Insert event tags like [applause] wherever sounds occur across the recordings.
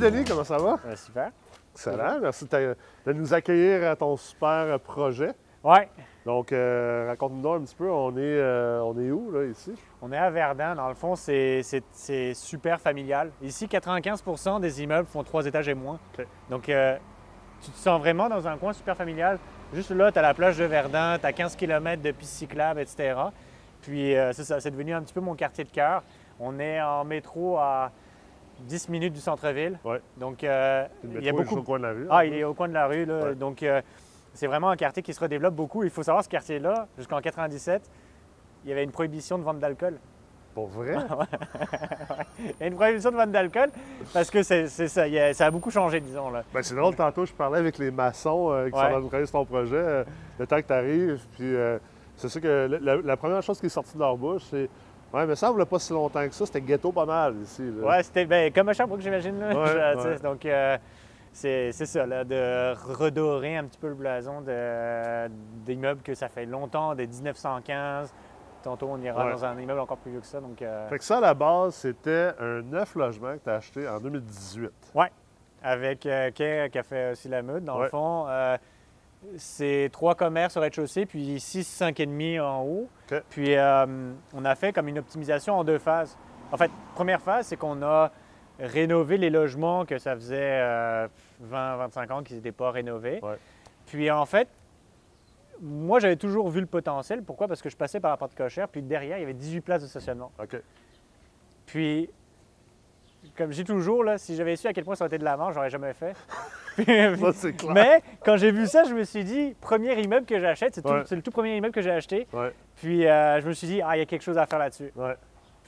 Denis, comment ça va? Euh, super. Excellent. Merci de, nous accueillir à ton super projet. Ouais, Donc, euh, raconte-nous un petit peu, on est, euh, on est où, là, ici? on est à Verdun. Dans le fond, c'est super familial. Ici, 95% des immeubles font trois étages et moins. Donc, tu te sens vraiment dans un coin super familial. Juste là, tu as la plage de Verdun, tu as 15 km de pistes cyclables, etc. Puis, c'est ça, c'est devenu un petit peu mon quartier de cœur. On est en métro à 10 minutes du centre-ville. Ouais. Donc, euh, Le il y a est beaucoup juste au coin de la rue. Ah, il est au coin de la rue. Là. Ouais. Donc, euh, c'est vraiment un quartier qui se redéveloppe beaucoup. Il faut savoir, ce quartier-là, jusqu'en 97, il y avait une prohibition de vente d'alcool. Pour vrai? [laughs] Il y a une prohibition de vente d'alcool parce que c'est ça. il a- ça a beaucoup changé, disons. Là. Ben, c'est drôle, tantôt, je parlais avec les maçons euh, qui Ouais. sont en train de travailler sur ton projet, le temps que tu arrives, puis c'est sûr que la première chose qui est sortie de leur bouche, c'est Ça ne semble pas si longtemps que ça, c'était ghetto pas mal ici. Ouais, c'était ben, comme à Sherbrooke, j'imagine. là. Ouais. Donc, euh, c'est ça, là, de redorer un petit peu le blason d'immeubles que ça fait longtemps, de 1915. Tantôt, on ira Ouais. dans un immeuble encore plus vieux que ça. Donc, euh, Fait que ça, à la base, c'était un neuf logements que tu as acheté en 2018. avec euh, Kay, qui a fait aussi la meute, dans le fond. Euh, c'est trois commerces au rez-de-chaussée, puis six, cinq et demi en haut. Puis euh, on a fait comme une optimisation en deux phases. En fait, première phase, c'est qu'on a rénové les logements que ça faisait 20-25 ans qu'ils n'étaient pas rénovés. Ouais. Puis en fait, moi, j'avais toujours vu le potentiel. Pourquoi? Parce que je passais par la porte cochère, puis derrière, il y avait 18 places de stationnement. Puis, comme je dis toujours, là, si j'avais su à quel point ça aurait été de l'avant, j'aurais jamais fait. [laughs] Puis- Ça, clair. mais quand j'ai vu ça, je me suis dit, premier immeuble que j'achète, c'est, Ouais. le tout premier immeuble que j'ai acheté. Ouais, Puis euh, je me suis dit, ah, il y a quelque chose à faire là-dessus. ouais.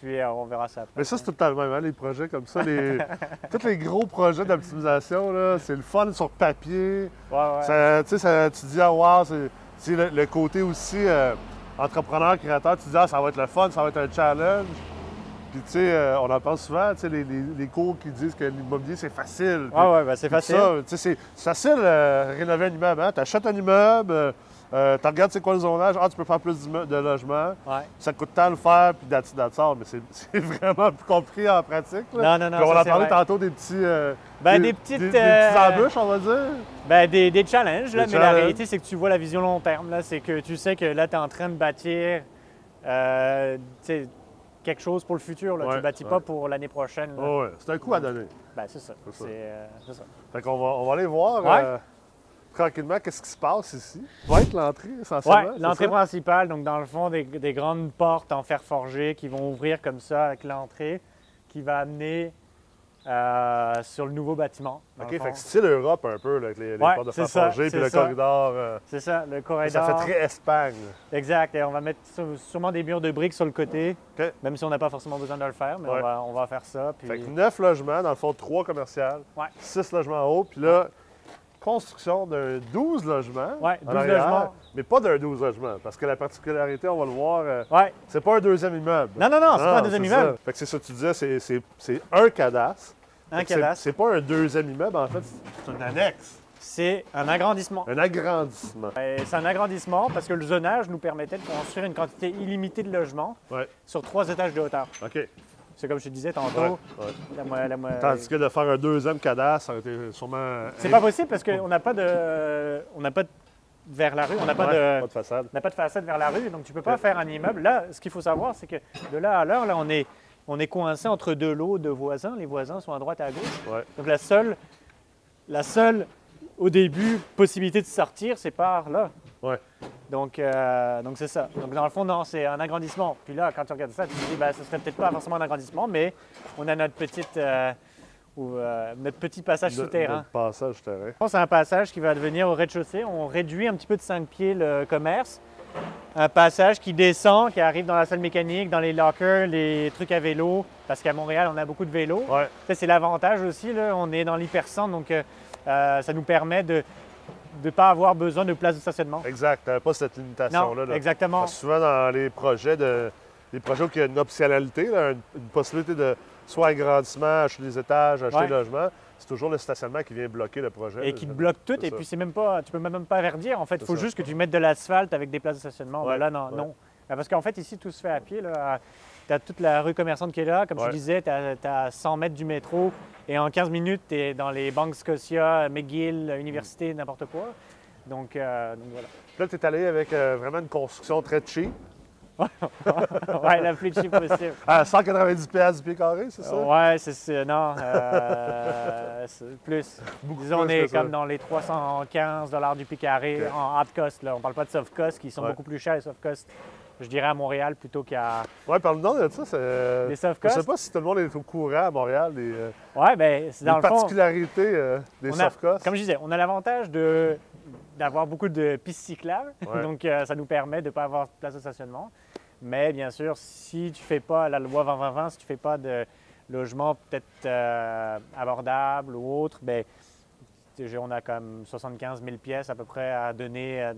Puis euh, on verra ça après. Mais ça, c'est tout le temps le même, hein, les projets comme ça. Les... [laughs] Tous les gros projets d'optimisation, c'est le fun sur papier. Ouais, ouais. Ça, tu ça- dis, ah, wow, c'est le, le côté aussi euh, entrepreneur, créateur, tu dis, ah, ça va être le fun, ça va être un challenge. Puis, tu sais, euh, on en parle souvent, tu sais, les, les- les cours qui disent que l'immobilier, c'est facile. Puis- Ouais, ouais, ben, c'est facile. ça, tu sais, c'est facile euh, rénover un immeuble. Hein? Tu achètes un immeuble, euh, euh, tu regardes c'est quoi le zonage, ah, tu peux faire plus de logements. Ouais. Ça coûte tant le faire, puis that's all. Mais [laughs] c'est vraiment plus compliqué en pratique. là. Non, non, non. Puis on parlé vrai. tantôt des petits. Ben, des petites, Des, des petites embûches, on va dire. Ben, des, des challenges, là, mais la réalité, c'est que tu vois la vision long terme. Là, c'est que tu sais que là, tu es en train de bâtir euh, quelque chose pour le futur. Là. tu ne bâtis ouais. pas pour l'année prochaine. Oh, ouais, c'est un coup à donner. Ben, c'est ça. C'est ça. Euh, ça. Fait qu'on va, on va aller voir euh, tranquillement qu'est-ce qui se passe ici. Ça va être l'entrée, essentiellement. L'entrée principale, donc dans le fond, des, des grandes portes en fer forgé qui vont ouvrir comme ça avec l'entrée, qui va amener euh, sur le nouveau bâtiment. OK, fait que style Europe un peu, là, avec les, les Ouais, portes de ça, forgé, puis le ça. corridor. euh, C'est ça, le ça corridor. fait très Espagne. Exact, et on va mettre sû- sûrement des murs de briques sur le côté, même si on n'a pas forcément besoin de le faire, mais Ouais. on, va, on va faire ça. Puis... Fait que neuf logements, dans le fond, trois commerciales, Ouais. six logements en haut, puis là, construction d'un 12 logements. En 12 arrière, logements. Mais pas d'un 12 logements, parce que la particularité, on va le voir, euh, Ouais. c'est pas un deuxième immeuble. Non, non, non, c'est pas un deuxième immeuble. ça. Fait que c'est ça que tu disais, c'est- c'est c'est un cadastre. Un cadastre. C'est pas un deuxième immeuble, en fait, c'est un annexe, C'est un agrandissement. un agrandissement. Et C'est un agrandissement parce que le zonage nous permettait de construire une quantité illimitée de logements Ouais, sur trois étages de hauteur. OK. C'est comme je te disais tantôt. ouais. la mo- la mo- Tandis que de faire un deuxième cadastre, ça aurait été sûrement. C'est pas possible parce qu'on n'a pas de. On n'a pas de vers la rue, on n'a pas, Ouais, de. pas de façade. on n'a pas de façade vers la rue, donc tu peux pas Ouais. faire un immeuble. Là, ce qu'il faut savoir, c'est que de là à l'heure, là, on est, on est coincé entre deux lots de voisins. Les voisins sont à droite et à gauche. Ouais. Donc la seule, la seule, au début, possibilité de sortir, c'est par là. Ouais. Donc, euh, donc c'est ça. Donc dans le fond, non, c'est un agrandissement. Puis là, quand tu regardes ça, tu te dis, ben, ce serait peut-être pas forcément un agrandissement, mais on a notre petite, euh, ou, euh, notre petit passage Le- souterrain. passage souterrain. C'est un passage qui va devenir au rez-de-chaussée. On réduit un petit peu de 5 pieds le commerce. Un passage qui descend, qui arrive dans la salle mécanique, dans les lockers, les trucs à vélo, parce qu'à Montréal, on a beaucoup de vélos. Ouais, Ça, c'est l'avantage aussi. Là. On est dans l'hypercentre, donc euh, euh, ça nous permet de ne pas avoir besoin de place de stationnement. exact. T'avais pas cette limitation-là. là. exactement. Parce que souvent, dans les projets, de, les projets où il y a une optionnalité, là, une, une possibilité de soit agrandissement, acheter des étages, acheter Ouais. des logements, c'est toujours le stationnement qui vient bloquer le projet. Et qui te bloque tout, et ça. puis c'est même pas, tu peux même pas verdir. En fait, il faut ça. juste que tu mettes de l'asphalte avec des places de stationnement. Ouais, Ben là, non, ouais. non. Ben Parce qu'en fait, ici, tout se fait à pied. Tu as toute la rue commerçante qui est là. Comme Ouais. je disais, tu as, 100 mètres du métro et en 15 minutes, tu es dans les banques Scotia, McGill, université, n'importe quoi. Donc, euh, donc voilà. Là, tu es allé avec euh, vraiment une construction très cheap. [laughs] ouais, la plus cheap possible. [laughs] À 190 pièces du pied carré, c'est ça? Ouais, c'est ça. Non, euh, [laughs] plus. Beaucoup Disons, on est ça. comme dans les 315 du pied carré en hard cost. Là. On parle pas de soft cost qui sont Ouais. beaucoup plus chers, les soft cost. Je dirais à Montréal plutôt qu'à. Ouais, parle-nous de ça. c'est- Les soft Je sais cost? pas si tout le monde est au courant à Montréal des, euh, Ouais, ben, c'est des dans le fond. particularités euh, des soft costs. Comme je disais, on a l'avantage de d'avoir beaucoup de pistes cyclables, Ouais. [laughs] donc euh, ça nous permet de ne pas avoir de place de stationnement. Mais bien sûr, si tu fais pas la loi 2020, si tu fais pas de logement peut-être euh, abordable ou autre, ben tu- on a comme 75 000 pièces à peu près à donner à,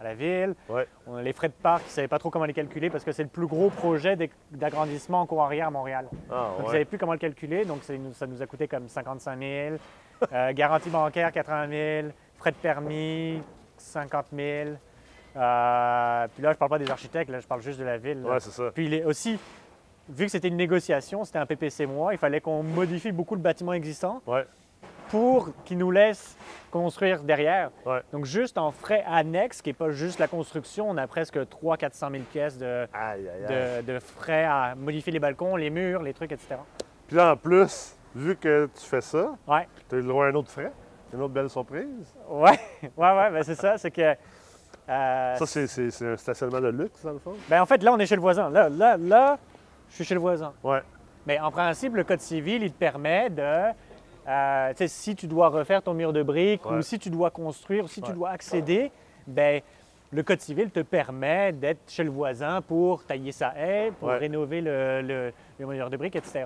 à la ville. Ouais. On a les frais de parc, ils ne savaient pas trop comment les calculer parce que c'est le plus gros projet d'ag- d'agrandissement en cour arrière à Montréal. Ah, Donc, ils ne ouais. savaient plus comment le calculer, donc ça nous a coûté comme 55 000. Euh, garantie bancaire, 80 000. Frais de permis, 50 000. Euh, puis là, je parle pas des architectes, là, je parle juste de la ville. Ouais, c'est ça. Puis les- aussi, vu que c'était une négociation, c'était un PPC moi, il fallait qu'on modifie beaucoup le bâtiment existant Ouais. Pour qu'il nous laisse construire derrière. Ouais. Donc juste en frais annexes, qui n'est pas juste la construction, on a presque 300-400 000 pièces de, Aïe, aïe, aïe. de, de frais à modifier les balcons, les murs, les trucs, etc. Puis là, en plus, vu que tu fais ça, Ouais. tu as le droit à un autre frais, une autre belle surprise. Ouais, [laughs] ouais, ouais, ben c'est ça, c'est que. euh, Ça, c'est un stationnement de luxe, dans le fond? ben en fait, là, on est chez le voisin. Là, là, là, je suis chez le voisin. Ouais. Mais en principe, le Code civil, il te permet de. Euh, si tu dois refaire ton mur de briques Ouais. ou si tu dois construire, ou si tu dois accéder, ben le Code civil te permet d'être chez le voisin pour tailler sa haie, pour rénover le, le, le mur de briques, etc.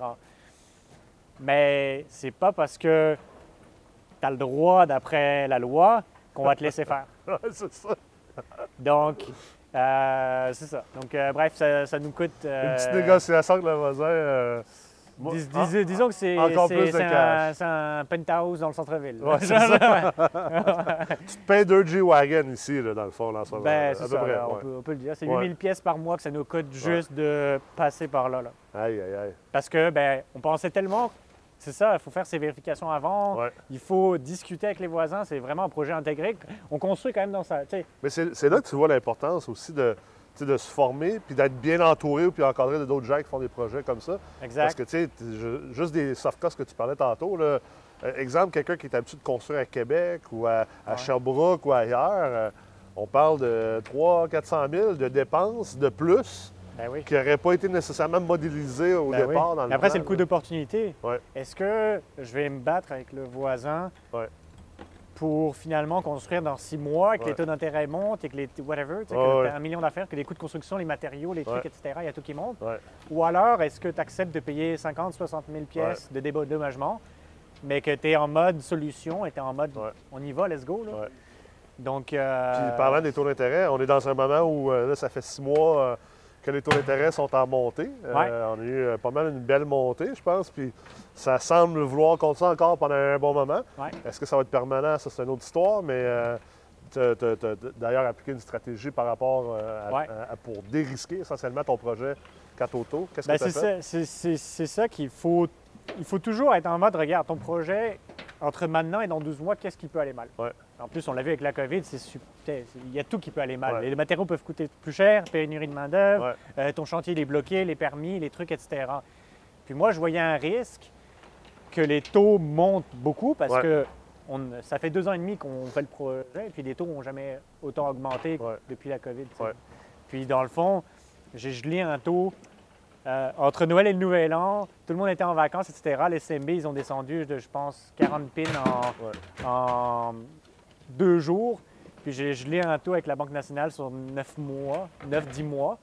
Mais c'est pas parce que tu as le droit, d'après la loi, qu'on va te laisser faire. [laughs] C'est ça. Donc, euh, c'est ça. Donc, euh, bref, ça, ça nous coûte. Une petite négociation avec le voisin. Dis- Ah, dis- disons que c'est un, un penthouse dans le centre-ville. Ouais, [laughs] ça. [laughs] Tu te payes deux G-Wagon ici, là, dans le fond, là, moment. Ben, à c'est peu ça, près, là, on, ouais. peut, on peut le dire. C'est Ouais. 8000 pièces par mois que ça nous coûte juste de passer par là, là. Aïe, aïe, aïe. Parce que, ben, on pensait tellement. C'est ça, il faut faire ses vérifications avant, il faut discuter avec les voisins, c'est vraiment un projet intégré. On construit quand même dans ça. Mais c'est là que tu vois l'importance aussi de, de se former puis d'être bien entouré puis encadré de d'autres gens qui font des projets comme ça. Parce Exact. que, tu sais, juste des soft costs que tu parlais tantôt, là, euh, exemple, quelqu'un qui est habitué de construire à Québec ou à, à Ouais. Sherbrooke ou ailleurs, euh, on parle de 300 400 000 de dépenses de plus Ben oui. qui n'auraient pas été nécessairement modélisées au Ben oui. départ dans le après, c'est le coût d'opportunité. Ouais. Est-ce que je vais me battre avec le voisin Ouais. Pour finalement construire dans six mois, que Ouais. les taux d'intérêt montent et que les whatever, tu sais, Ouais, que ouais. t'as un million d'affaires, que les coûts de construction, les matériaux, les trucs, Ouais. etc., il y a tout qui monte. Ou alors, est-ce que tu acceptes de payer 50, 60 000 pièces de dédommagement, mais que tu es en mode solution et tu es en mode on y va, let's go. Là? Donc, euh, Puis parlant des taux d'intérêt, on est dans un moment où euh, là, ça fait six mois euh, que les taux d'intérêt sont en montée. Euh. On a eu euh, pas mal une belle montée, je pense. Puis ça semble vouloir continuer encore pendant un bon moment. Ouais. Est-ce que ça va être permanent? Ça, c'est une autre histoire. Mais euh, tu as d'ailleurs appliqué une stratégie par rapport euh, à- Ouais. à- à- pour dérisquer essentiellement ton projet 4 auto. Qu'est-ce Ben, que tu c'est as fait? ça, c'est- c'est- c'est ça qu'il faut. Il faut toujours être en mode, regarde, ton projet, entre maintenant et dans 12 mois, qu'est-ce qui peut aller mal? En plus, on l'a vu avec la COVID, il y a tout qui peut aller mal. Ouais. Les matériaux peuvent coûter plus cher, pénurie de main-d'œuvre, Ouais. euh, ton chantier il est bloqué, les permis, les trucs, etc. Puis moi, je voyais un risque que les taux montent beaucoup parce Ouais. que on- ça fait deux ans et demi qu'on fait le projet et puis les taux n'ont jamais autant augmenté depuis la COVID. Puis dans le fond, j'ai gelé un taux euh, entre Noël et le Nouvel An. Tout le monde était en vacances, etc. Les CMB, ils ont descendu de, je pense, 40 pins en deux jours. Puis j'ai gelé un taux avec la Banque nationale sur 9 mois, 9-10 mois.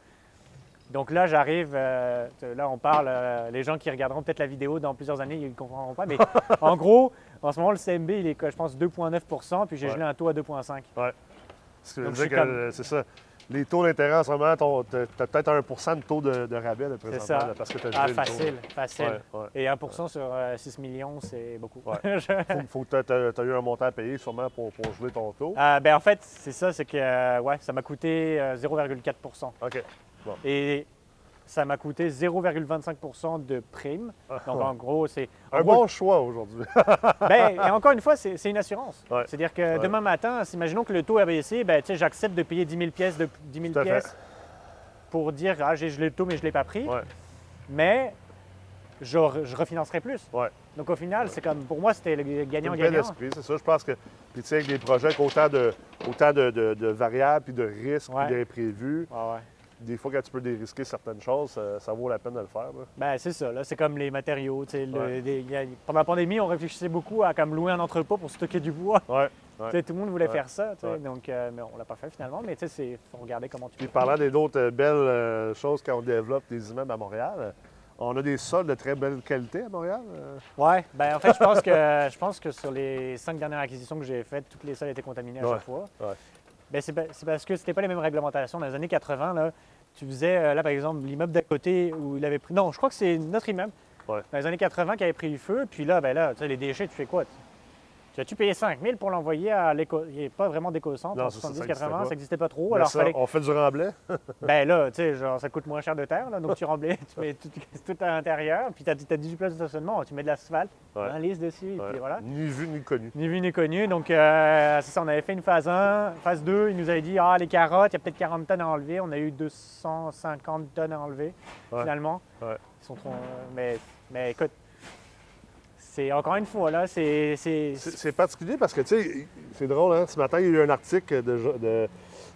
Donc là, j'arrive, euh, là on parle, euh, les gens qui regarderont peut-être la vidéo dans plusieurs années, ils ne comprendront pas, mais [laughs] en gros, en ce moment, le CMB, il est, je pense, 2,9% puis j'ai Ouais. gelé un taux à 2,5 Ce que je veux Donc, dire je suis que comme- euh, c'est ça. Les taux d'intérêt en ce moment, tu as peut-être 1% de taux de, de rabais là, présentement, ça. là, parce que tu as Ah, le taux. facile, facile. Ouais, ouais. Et 1% sur euh, 6 millions, c'est beaucoup. Ouais. [laughs] Je- Faut, que tu as, eu un montant à payer sûrement pour, pour geler ton taux. Euh, ben, en fait, c'est ça, c'est que euh, ouais, ça m'a coûté euh, 0,4% OK. Et ça m'a coûté 0,25% de prime. Donc, en gros, c'est. Un gros, bon choix aujourd'hui. [laughs] ben, et encore une fois, c'est une assurance. Ouais. C'est-à-dire que Ouais. demain matin, imaginons que le taux a baissé, ben, j'accepte de payer 10 000 pièces, de, 10 000 Tout à fait. pièces pour dire ah, j'ai gelé le taux, mais je ne l'ai pas pris. Ouais. Mais je, re- je refinancerai plus. Ouais. Donc, au final, c'est comme pour moi, c'était le gagnant-gagnant. esprit, c'est ça. Je pense que, puis tu sais, avec des projets avec autant de, autant de, de- de variables, puis de risques, Ouais. puis d'imprévus. Des fois, quand tu peux dérisquer certaines choses, ça, ça vaut la peine de le faire. Ben, c'est ça, là. c'est comme les matériaux. le- des- a- pendant la pandémie, on réfléchissait beaucoup à comme louer un entrepôt pour stocker du bois. Ouais. [laughs] Tout le monde voulait Ouais. faire ça, Ouais. donc euh, mais on l'a pas fait finalement. Mais tu sais, il faut regarder comment tu Puis parlant des autres euh, belles euh, choses quand on développe des immeubles à Montréal, on a des sols de très belle qualité à Montréal. euh? Ouais, ben en fait, je pense que [laughs] je pense que sur les cinq dernières acquisitions que j'ai faites, toutes les sols étaient contaminés à chaque fois. Ben, c'est, pa- c'est parce que c'était pas les mêmes réglementations. Dans les années 80, là, tu faisais, euh, là par exemple, l'immeuble d'à côté où il avait pris. Non, je crois que c'est notre immeuble. Ouais. Dans les années 80 qui avait pris feu, puis là, ben là, tu sais, les déchets, tu fais quoi? As-tu payé 5 000 pour l'envoyer à l'éco. Il n'y a pas vraiment d'éco-centre en c'est ça, ça 70-80, existait pas. ça n'existait pas trop. Mais alors, ça, fallait... on fait du remblai. [laughs] Ben là, tu sais, genre, ça coûte moins cher de terre, là, donc tu remblais, tu mets tout, [laughs] tout à l'intérieur, puis tu as, 18 places de stationnement, tu mets de l'asphalte, Ouais. un lisse dessus, Ouais. puis voilà. Ni vu ni connu. Ni vu ni connu. Donc, euh, c'est ça, on avait fait une phase 1. Phase 2, il nous avait dit Ah, les carottes, il y a peut-être 40 tonnes à enlever. On a eu 250 tonnes à enlever, Ouais. finalement. Ouais. Ils sont trop. mais, mais écoute, c'est encore une fois, là, c'est. c'est- particulier parce que, tu sais, c'est drôle, hein? Ce matin, il y a eu un article de jo- de-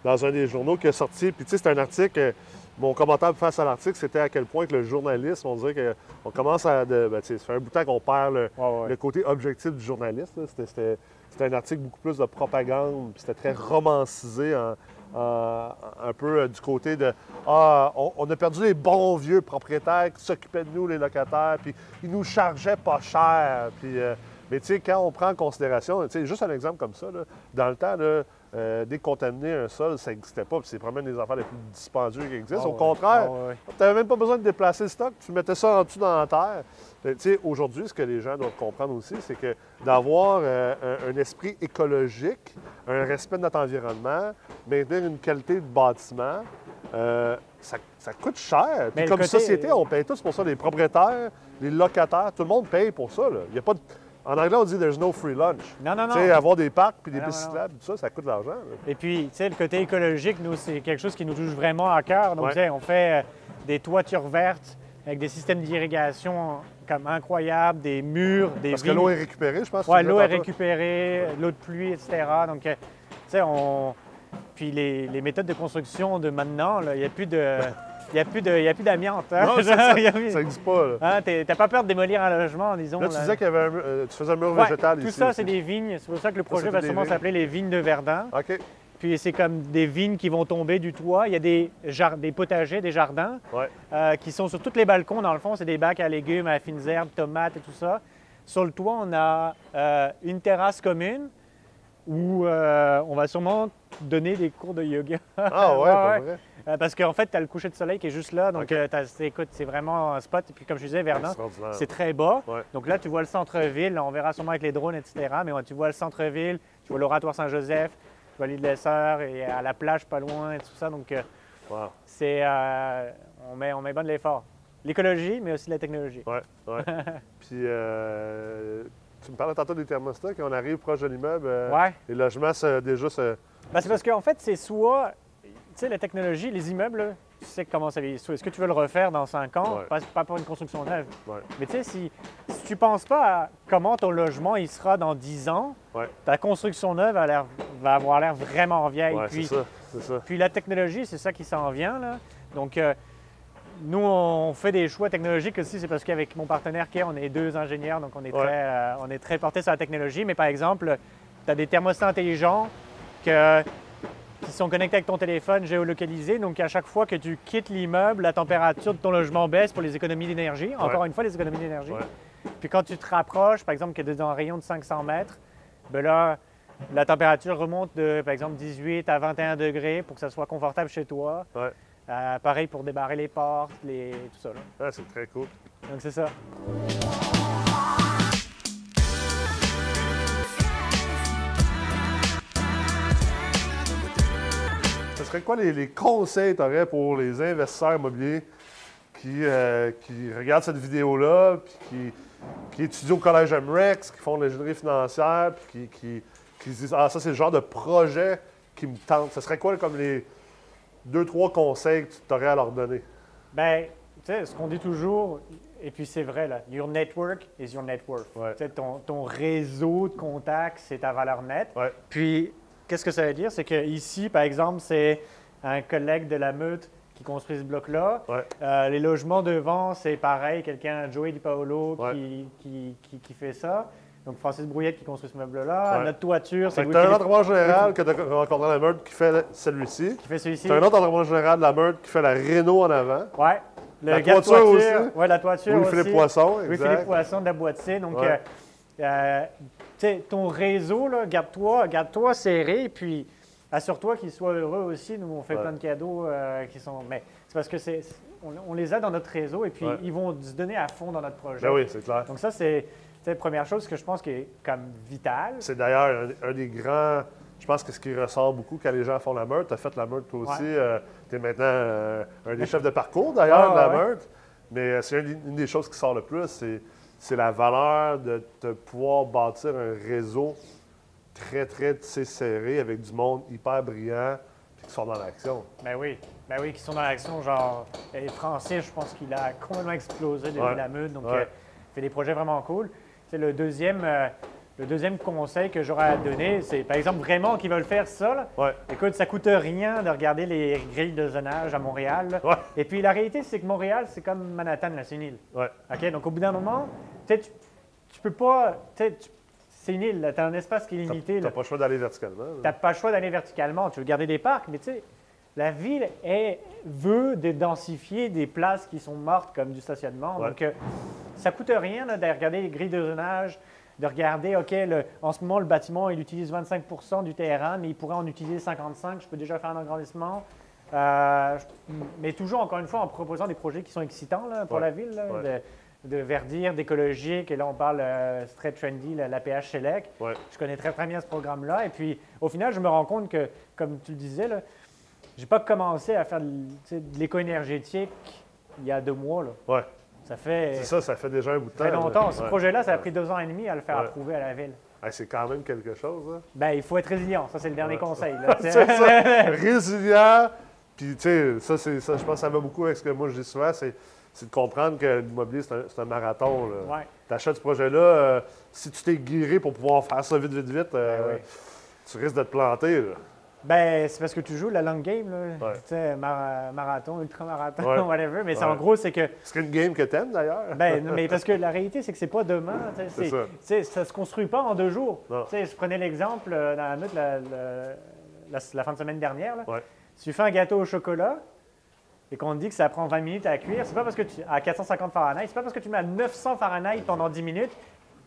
dans un des journaux qui est sorti. Puis, tu sais, c'est un article. euh, Mon commentaire face à l'article, c'était à quel point que le journalisme, on dirait qu'on commence à. de- ben, tu sais, ça fait un bout de temps qu'on perd le, Ouais, ouais. le côté objectif du journaliste. C'était- un article beaucoup plus de propagande, puis c'était très romancisé en- en- un peu euh, du côté de Ah, on, a perdu les bons vieux propriétaires qui s'occupaient de nous, les locataires, puis ils nous chargeaient pas cher. Euh, mais tu sais, quand on prend en considération, tu sais, juste un exemple comme ça, là, dans le temps, là, euh, décontaminer un sol, ça n'existait pas, c'est probablement des affaires les plus dispendieux qui existent. Ah, Au contraire, Ah, ouais, tu n'avais même pas besoin de déplacer le stock, tu mettais ça en dessous dans la terre. Euh, Aujourd'hui, ce que les gens doivent comprendre aussi, c'est que d'avoir euh, un, un esprit écologique, un respect de notre environnement, maintenir une qualité de bâtiment, ça, ça coûte cher. Puis comme côté- société, on paye tous pour ça. Les propriétaires, les locataires, tout le monde paye pour ça. Il y a pas de- En anglais, on dit there's no free lunch. Non, non, non. Tu sais, avoir des parcs puis des non, pistes non. cyclables, tout ça, ça coûte de l'argent. Et puis, tu sais, le côté écologique, nous, c'est quelque chose qui nous touche vraiment à cœur. Donc, Ouais. tu sais, on fait euh, des toitures vertes avec des systèmes d'irrigation comme incroyables, des murs, des Parce que l'eau est récupérée, je pense. tu l'eau est récupérée, l'eau de pluie, etc. Donc, euh, tu sais, on. Puis les, les méthodes de construction de maintenant, il n'y a plus de. Il n'y a plus d'amiante. hein. Non, [laughs] ça. Ça n'existe pas. t'es- T'as pas peur de démolir un logement, disons. Là, tu là? disais qu'il y avait un euh, tu faisais un mur Ouais, végétal Tout ici. ça, aussi. c'est des vignes. C'est pour ça que le projet va sûrement s'appeler les vignes de Verdun. OK. Puis c'est comme des vignes qui vont tomber du toit. Il y a des, des potagers, des jardins Ouais. euh, qui sont sur tous les balcons. Dans le fond, c'est des bacs à légumes, à fines herbes, tomates et tout ça. Sur le toit, on a euh, une terrasse commune où on va sûrement donner des cours de yoga. Ah ouais, [laughs] Ouais, pas ouais. vrai. Euh, Parce qu'en fait, tu as le coucher de soleil qui est juste là. Donc, Ok. euh, écoute, c'est vraiment un spot. Et puis, comme je disais, Verdun, c'est très bas. Ouais. Donc là, tu vois le centre-ville. On verra sûrement avec les drones, etc. Mais ouais, tu vois le centre-ville, tu vois l'oratoire Saint-Joseph, tu vois l'île de l'Esseur et à la plage pas loin et tout ça. Donc, euh, Wow. c'est, euh, on, met, on met bien de l'effort. L'écologie, mais aussi la technologie. Ouais, ouais. [laughs] Puis, euh, tu me parlais tantôt des thermostats, quand on arrive proche de l'immeuble, Ouais. les logements, se- déjà, se... Ben, c'est parce qu'en fait, c'est soit, sais, la technologie, les immeubles, tu sais comment ça vieillit. Est-ce que tu veux le refaire dans 5 ans? Ouais. Pas, pas pour une construction neuve. Ouais. Mais tu sais, si, si tu penses pas à comment ton logement il sera dans 10 ans, Ouais. ta construction neuve a va avoir l'air vraiment vieille. Puis, ça, c'est ça. puis la technologie, c'est ça qui s'en vient. Là. Donc, euh, nous, on fait des choix technologiques aussi. C'est parce qu'avec mon partenaire Kay, on est deux ingénieurs, donc on est, très, euh, on est très porté sur la technologie. Mais par exemple, tu as des thermostats intelligents que- qui sont connectés avec ton téléphone géolocalisé. Donc, à chaque fois que tu quittes l'immeuble, la température de ton logement baisse pour les économies d'énergie. Encore une fois, les économies d'énergie. Ouais. Puis quand tu te rapproches, par exemple, que tu es dans un rayon de 500 mètres, ben là, la température remonte de, par exemple, 18 à 21 degrés pour que ça soit confortable chez toi. Ouais. Euh, pareil pour débarrer les portes, les... tout ça. là. Ah, c'est très cool. Donc, c'est ça. Serait quoi les, les conseils que tu aurais pour les investisseurs immobiliers qui, euh, qui regardent cette vidéo-là, puis qui, qui étudient au collège MREX, qui font de l'ingénierie financière, puis qui, qui, qui se disent Ah, ça, c'est le genre de projet qui me tente. Ce serait quoi comme les deux, trois conseils que tu aurais à leur donner? Ben, tu sais, ce qu'on dit toujours, et puis c'est vrai, là, your network is your net worth. Ouais. Tu sais, ton, ton réseau de contacts, c'est ta valeur nette. Ouais. Puis, qu'est-ce que ça veut dire? C'est que ici, par exemple, c'est un collègue de la meute qui construit ce bloc-là. Ouais. Euh, les logements devant, c'est pareil, quelqu'un, Joey Di Paolo, Ouais. qui, qui, qui- qui fait ça. Donc, Francis Brouillette qui construit ce meuble-là. Ouais. Notre toiture, c'est Louis tu as un entrepreneur général que tu as rencontré la meurtre qui fait celui-ci. qui fait celui-ci. Tu as un autre entrepreneur général de la meurtre qui fait la Réno en avant. Ouais. Le La toiture toiture. aussi. Ouais, la toiture Louis-Philippe aussi. Poisson, Louis-Philippe exact. Poisson de la boîte C. Donc, euh, euh, sais, ton réseau, là, garde-toi garde-toi serré, puis assure-toi qu'il soit heureux aussi. Nous, on fait Ouais. plein de cadeaux euh, qui sont. Mais c'est parce que c'est, on, on les a dans notre réseau, et puis Ouais. ils vont se donner à fond dans notre projet. Ben oui, c'est clair. Donc, ça, c'est la première chose que je pense qui est comme vitale. C'est d'ailleurs un, un des grands. Je pense que ce qui ressort beaucoup quand les gens font la meurtre, tu as fait la meurtre toi aussi. Ouais. tu es maintenant euh, un des chefs de parcours d'ailleurs Ah, de la meurtre. Mais euh, c'est une, une des choses qui sort le plus, c'est, c'est la valeur de, de pouvoir bâtir un réseau très, très serré avec du monde hyper brillant puis qui sont dans l'action. Ben oui, ben oui, qui sont dans l'action. Genre, les Français, je pense qu'il a complètement explosé depuis Ouais. la meute. Donc, Ouais. euh, il fait des projets vraiment cool. C'est le deuxième, euh, le deuxième conseil que j'aurais à donner. C'est, par exemple, vraiment qu'ils veulent faire ça. là, Ouais. Écoute, ça coûte rien de regarder les grilles de zonage à Montréal. Ouais. Et puis, la réalité, c'est que Montréal, c'est comme Manhattan, là, c'est une île. Ouais. OK? Donc, au bout d'un moment, tu tu, tu peux pas. tu tu- C'est une île, tu as un espace qui est Tu limité. n'as là. pas le choix d'aller verticalement. Tu n'as pas le choix d'aller verticalement. Tu veux garder des parcs, mais tu sais, la ville est, veut de densifier des places qui sont mortes comme du stationnement. Ouais. Donc, euh, ça ne coûte rien de regarder les grilles de zonage, de regarder, OK, le- en ce moment, le bâtiment, il utilise 25% du terrain, mais il pourrait en utiliser 55. Je peux déjà faire un agrandissement. Euh, mais toujours, encore une fois, en proposant des projets qui sont excitants là, pour Ouais. la ville, là, Ouais. de, de verdir, d'écologique. Et là, on parle euh, c'est très trendy, la- l'APH Select. Ouais. Je connais très, très bien ce programme-là. Et puis, au final, je me rends compte que, comme tu le disais, là, j'ai pas commencé à faire de, l'éco-énergétique il y a deux mois. Là. Ouais. Ça fait C'est ça, ça fait déjà un bout de temps. très là. longtemps. Ce Ouais. projet-là, ça a pris deux ans et demi à le faire approuver à la ville. C'est quand même quelque chose. Hein? Ben, il faut être résilient. Ça, c'est le dernier conseil. [laughs] ça. [laughs] Résilient. Puis, tu sais, ça, c'est, ça, je pense que ça va beaucoup avec ce que moi je dis souvent, c'est, c'est de comprendre que l'immobilier, c'est un, marathon. Là. Ouais. Tu achètes ce projet-là, euh, si tu t'es guéri pour pouvoir faire ça vite, vite, vite, euh, Ben oui. tu risques de te planter. Là. Ben, c'est parce que tu joues la long game, là. Ouais. Tu sais, mar- marathon, ultra-marathon, Ouais. [laughs] whatever. Mais c'est Ouais. en gros, c'est que C'est une game que t'aimes d'ailleurs. Ben, mais [laughs] parce que la réalité, c'est que c'est pas demain. C'est ça. se construit pas en deux jours. Tu sais, je prenais l'exemple euh, dans la la, la- fin de semaine dernière. là. Tu fais un gâteau au chocolat et qu'on te dit que ça prend 20 minutes à cuire, c'est pas parce que tu à 450 Fahrenheit, c'est pas parce que tu mets à 900 Fahrenheit pendant 10 minutes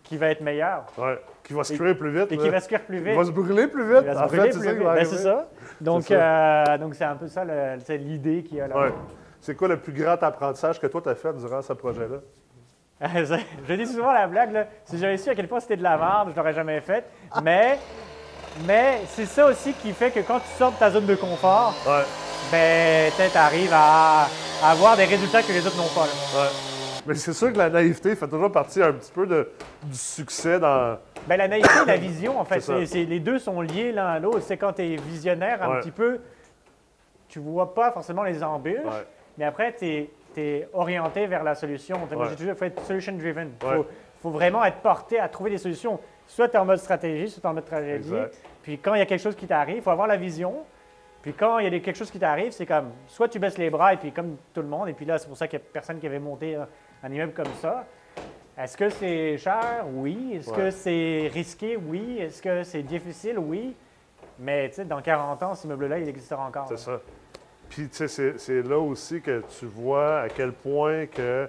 qu'il va être meilleur Ouais. Qui va se cuire plus vite. et là. qu'il va se cuire plus vite. Il va se brûler plus vite. Il va se En brûler fait, plus c'est qui vite. Ben, c'est ça. Donc, C'est euh, donc c'est un peu ça le- sais, l'idée qu'il y a là. Ouais. C'est quoi le plus grand apprentissage que toi, tu as fait durant ce projet-là? [laughs] je dis souvent la blague, là, si j'avais su à quel point c'était de la merde, je l'aurais jamais fait. Mais, mais c'est ça aussi qui fait que quand tu sors de ta zone de confort, Ouais. Ben, tu arrives à, à avoir des résultats que les autres n'ont pas. là. Ouais. Mais c'est sûr que la naïveté fait toujours partie un petit peu de, du succès dans. Ben, la naïveté et la vision, en fait, les deux sont liés l'un à l'autre. C'est quand tu es visionnaire un Ouais. petit peu, tu vois pas forcément les embûches, Ouais. mais après, tu es, orienté vers la solution. Moi, Ouais. j'ai toujours fait solution driven. Il faut, faut vraiment être porté à trouver des solutions. Soit tu es en mode stratégie, soit tu en mode tragédie. Exact. Puis quand il y a quelque chose qui t'arrive, il faut avoir la vision. Puis quand il y a quelque chose qui t'arrive, c'est comme soit tu baisses les bras et puis comme tout le monde, et puis là, c'est pour ça qu'il n'y a personne qui avait monté un, immeuble comme ça. Est-ce que c'est cher? Oui. Est-ce Ouais. que c'est risqué? Oui. Est-ce que c'est difficile? Oui. Mais tu sais, dans 40 ans, cet immeuble-là, il existera encore. C'est ça. Puis, tu sais, c'est- là aussi que tu vois à quel point que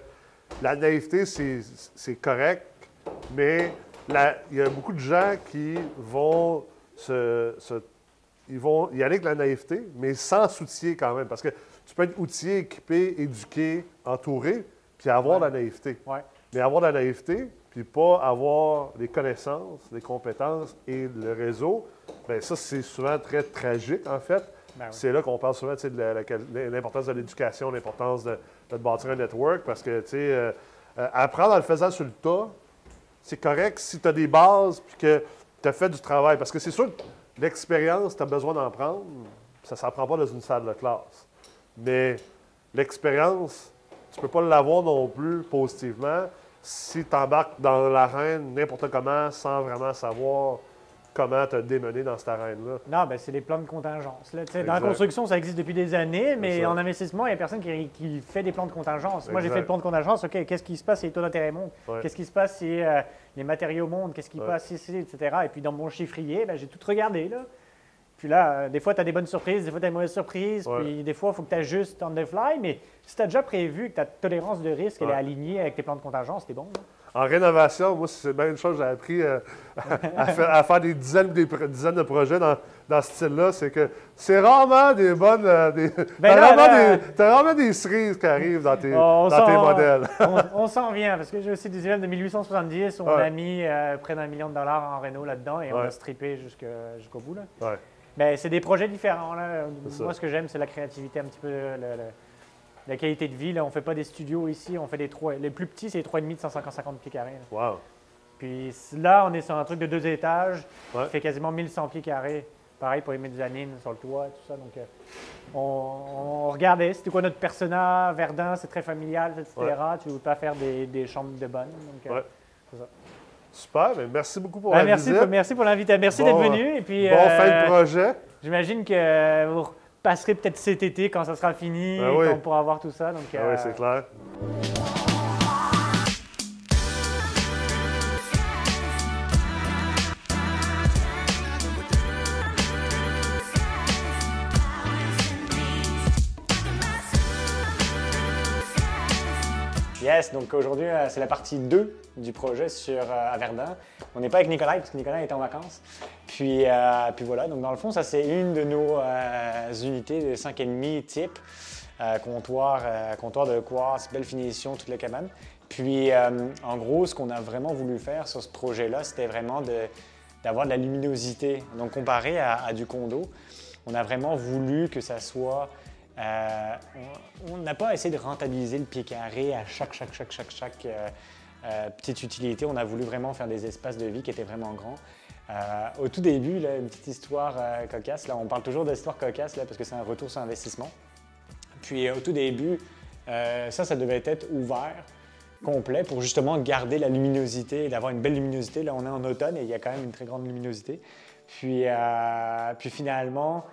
la naïveté, c'est correct, mais il y a beaucoup de gens qui vont se, se- ils vont y aller avec la naïveté, mais sans s'outiller quand même. Parce que tu peux être outillé, équipé, éduqué, entouré, puis avoir Ouais. la naïveté. Ouais. Mais avoir de la naïveté, puis pas avoir les connaissances, les compétences et le réseau, bien ça, c'est souvent très tragique, en fait. Ben oui. C'est là qu'on parle souvent de l'importance de l'éducation, l'importance de, bâtir un network parce que, tu sais, euh, euh, apprendre en le faisant sur le tas, c'est correct si tu as des bases puis que tu as fait du travail. Parce que c'est sûr que l'expérience, tu as besoin d'en prendre. Ça ne s'apprend pas dans une salle de classe. Mais l'expérience, tu ne peux pas l'avoir non plus positivement si tu embarques dans l'arène n'importe comment sans vraiment savoir comment te démener dans cette arène-là. Non, ben c'est les plans de contingence. Là. Dans la construction, ça existe depuis des années, mais en investissement, il n'y a personne qui, fait des plans de contingence. Moi, j'ai fait le plan de contingence. OK, qu'est-ce qui se passe si les taux d'intérêt montent? Qu'est-ce qui se passe si euh, les matériaux montent? Qu'est-ce qui se passe si, etc. Et puis, dans mon chiffrier, ben, j'ai tout regardé. Là. Puis là, euh, des fois, tu as des bonnes surprises, des fois, tu as des mauvaises surprises. Puis des fois, il faut que tu ajustes on the fly. Mais si tu as déjà prévu que ta tolérance de risque est alignée avec tes plans de contingence, c'est bon. En rénovation, moi, c'est bien une chose que j'ai appris euh, à, faire, des dizaines, des dizaines de projets dans, dans ce style-là. C'est que c'est rarement des bonnes. Euh, des, [laughs] ben t'as, rarement des, cerises qui arrivent dans tes, dans tes modèles. [laughs] on, s'en vient, parce que j'ai aussi des élèves de 1870. On a mis près d'un million de dollars en réno là-dedans et on a strippé jusqu'au bout. Là. Mais c'est des projets différents. Moi, ce que j'aime, c'est la créativité, un petit peu la qualité de vie. on ne fait pas des studios ici, on fait des trois. Les plus petits, c'est les 3,5 de 150 pieds carrés. Wow. Puis là, on est sur un truc de deux étages, qui fait quasiment 1100 pieds carrés. Pareil pour les mezzanines sur le toit, tout ça. Donc, euh, on, regardait, c'était quoi notre persona, Verdun, c'est très familial, etc. Tu ne veux pas faire des, chambres de bonne. Donc, euh, ça. Super, mais merci beaucoup pour ben, la merci visite. merci pour l'invitation. Merci d'être venu. Et puis, bon fin de euh, projet. J'imagine que vous passerez peut-être cet été quand ça sera fini, ben quand on pourra voir tout ça. Donc, ben oui, c'est clair. Donc aujourd'hui, euh, c'est la partie 2 du projet sur euh, à Verdun. On n'est pas avec Nicolas parce que Nicolas est en vacances. Puis, euh, puis voilà, donc dans le fond, ça c'est une de nos unités de 5,5 type. comptoir, comptoir de quartz, belle finition, toute la cabane. Puis en gros, ce qu'on a vraiment voulu faire sur ce projet-là, c'était vraiment d'avoir de, la luminosité. Donc comparé à, du condo, on a vraiment voulu que ça soit euh, on n'a pas essayé de rentabiliser le pied carré à chaque, euh, euh, petite utilité. On a voulu vraiment faire des espaces de vie qui étaient vraiment grands. au tout début, une petite histoire cocasse, là, on parle toujours d'histoire cocasse là, parce que c'est un retour sur investissement. Puis au tout début, ça, ça devait être ouvert, complet, pour justement garder la luminosité et d'avoir une belle luminosité. Là, on est en automne et il y a quand même une très grande luminosité. Puis, puis finalement,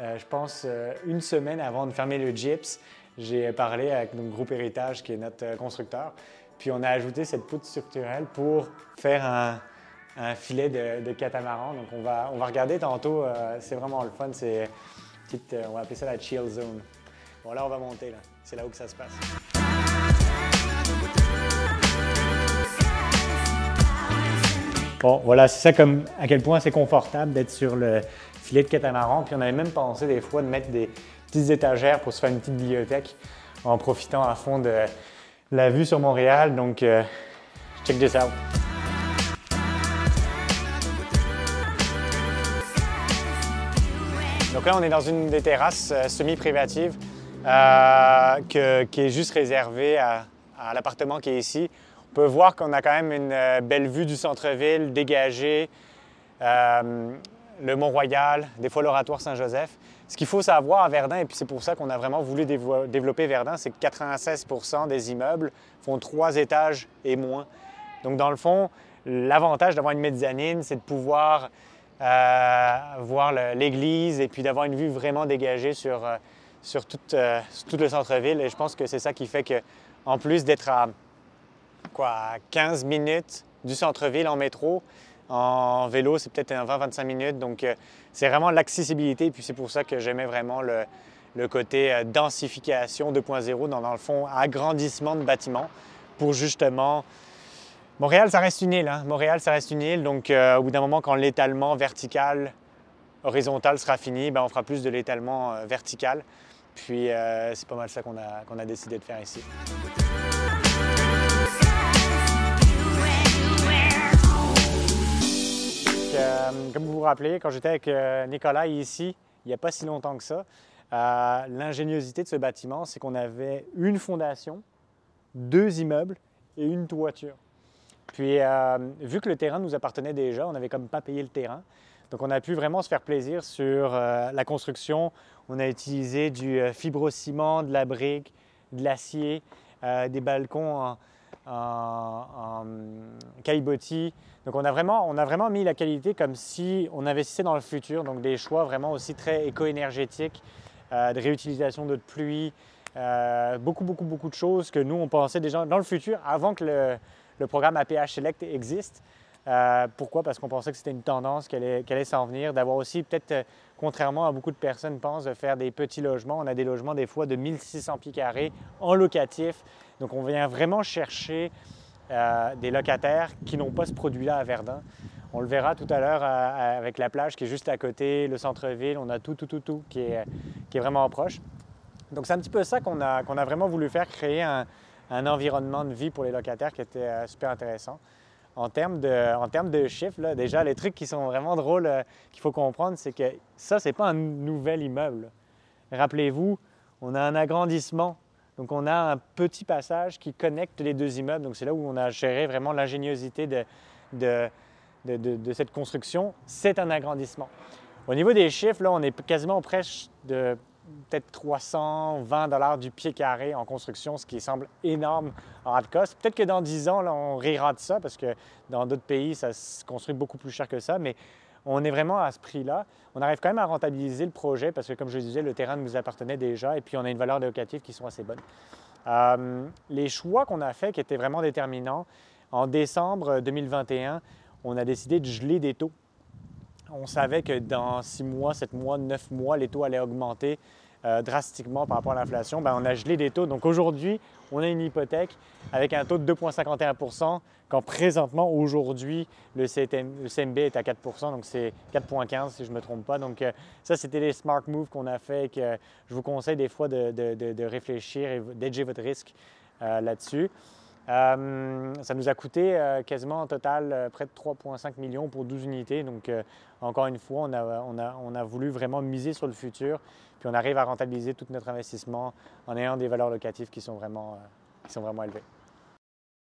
euh, je pense, euh, une semaine avant de fermer le gyps, j'ai parlé avec notre groupe Héritage, qui est notre euh, constructeur. Puis on a ajouté cette poutre structurelle pour faire un, filet de, catamaran. Donc on va, on va regarder tantôt. c'est vraiment le fun. C'est petite, on va appeler ça la chill zone. Bon là on va monter là. C'est là où que ça se passe. Bon, voilà, c'est ça comme à quel point c'est confortable d'être sur le, filet de catamaran. Puis on avait même pensé des fois de mettre des petites étagères pour se faire une petite bibliothèque en profitant à fond de la vue sur Montréal. Donc, euh, check this out. Donc là, on est dans une des terrasses euh, semi-privatives euh, qui est juste réservée à, l'appartement qui est ici. On peut voir qu'on a quand même une belle vue du centre-ville dégagée le Mont-Royal, des fois l'Oratoire Saint-Joseph. Ce qu'il faut savoir à Verdun, et puis c'est pour ça qu'on a vraiment voulu développer Verdun, c'est que 96% des immeubles font trois étages et moins. Donc dans le fond, l'avantage d'avoir une mezzanine, c'est de pouvoir euh, voir l'église et puis d'avoir une vue vraiment dégagée sur, euh, sur, euh, tout, le centre-ville. Et je pense que c'est ça qui fait que, en plus d'être à quoi, 15 minutes du centre-ville en métro, en vélo, c'est peut-être 20-25 minutes. Donc, euh, c'est vraiment l'accessibilité. Puis, c'est pour ça que j'aimais vraiment le, côté euh, densification 2.0, dans, le fond, agrandissement de bâtiments pour justement. Montréal, ça reste une île. Hein. Montréal, ça reste une île. Donc, euh, au bout d'un moment, quand l'étalement vertical, horizontal sera fini, ben, on fera plus de l'étalement vertical. Puis, c'est pas mal ça qu'on a décidé de faire ici. Euh, comme vous vous rappelez, quand j'étais avec euh, Nicolas ici, il n'y a pas si longtemps que ça, L'ingéniosité de ce bâtiment, c'est qu'on avait une fondation, deux immeubles et une toiture. Puis, vu que le terrain nous appartenait déjà, on n'avait comme pas payé le terrain. Donc, on a pu vraiment se faire plaisir sur la construction. On a utilisé du fibrociment, de la brique, de l'acier, des balcons en, en, Donc on a, vraiment, on a vraiment mis la qualité comme si on investissait dans le futur, donc des choix vraiment aussi très éco-énergétiques, euh, de réutilisation de pluie, euh, beaucoup, beaucoup, beaucoup de choses que nous, on pensait déjà dans le futur avant que le, programme APH Select existe. Euh, pourquoi? Parce qu'on pensait que c'était une tendance allait, allait s'en venir, d'avoir aussi peut-être, contrairement à beaucoup de personnes pensent, de faire des petits logements. On a des logements des fois de 1600 pieds carrés en locatif, donc on vient vraiment chercher euh, des locataires qui n'ont pas ce produit-là à Verdun. On le verra tout à l'heure euh, avec la plage qui est juste à côté, le centre-ville, on a tout, tout, tout, tout qui est, vraiment proche. Donc c'est un petit peu ça qu'on a, vraiment voulu faire, créer un, environnement de vie pour les locataires qui était euh, super intéressant. En termes de, en termes de chiffres, déjà, les trucs qui sont vraiment drôles qu'il faut comprendre, c'est que ça, ce n'est pas un nouvel immeuble. Rappelez-vous, on a un agrandissement donc, on a un petit passage qui connecte les deux immeubles. Donc, c'est là où on a géré vraiment l'ingéniosité de, cette construction. C'est un agrandissement. Au niveau des chiffres, là, on est quasiment presque de peut-être 320 dollars du pied carré en construction, ce qui semble énorme en hard cost. Peut-être que dans 10 ans, là, on rira de ça parce que dans d'autres pays, ça se construit beaucoup plus cher que ça. Mais on est vraiment à ce prix-là. On arrive quand même à rentabiliser le projet parce que, comme je disais, le terrain nous appartenait déjà et puis on a une valeur locative qui sont assez bonnes. Euh, les choix qu'on a faits qui étaient vraiment déterminants, en décembre 2021, on a décidé de geler des taux. On savait que dans six mois, sept mois, neuf mois, les taux allaient augmenter euh, drastiquement par rapport à l'inflation. Ben, on a gelé des taux. Donc aujourd'hui, on a une hypothèque avec un taux de 2,51% quand présentement, aujourd'hui, le, CMB est à 4% donc c'est 4,15 si je ne me trompe pas. Donc euh, ça, c'était les smart moves qu'on a fait que je vous conseille des fois de, réfléchir et d'edger votre risque euh, là-dessus. Euh, ça nous a coûté quasiment en total près de 3,5 millions pour 12 unités. Donc, encore une fois, on a, voulu vraiment miser sur le futur, puis on arrive à rentabiliser tout notre investissement en ayant des valeurs locatives qui sont vraiment élevées.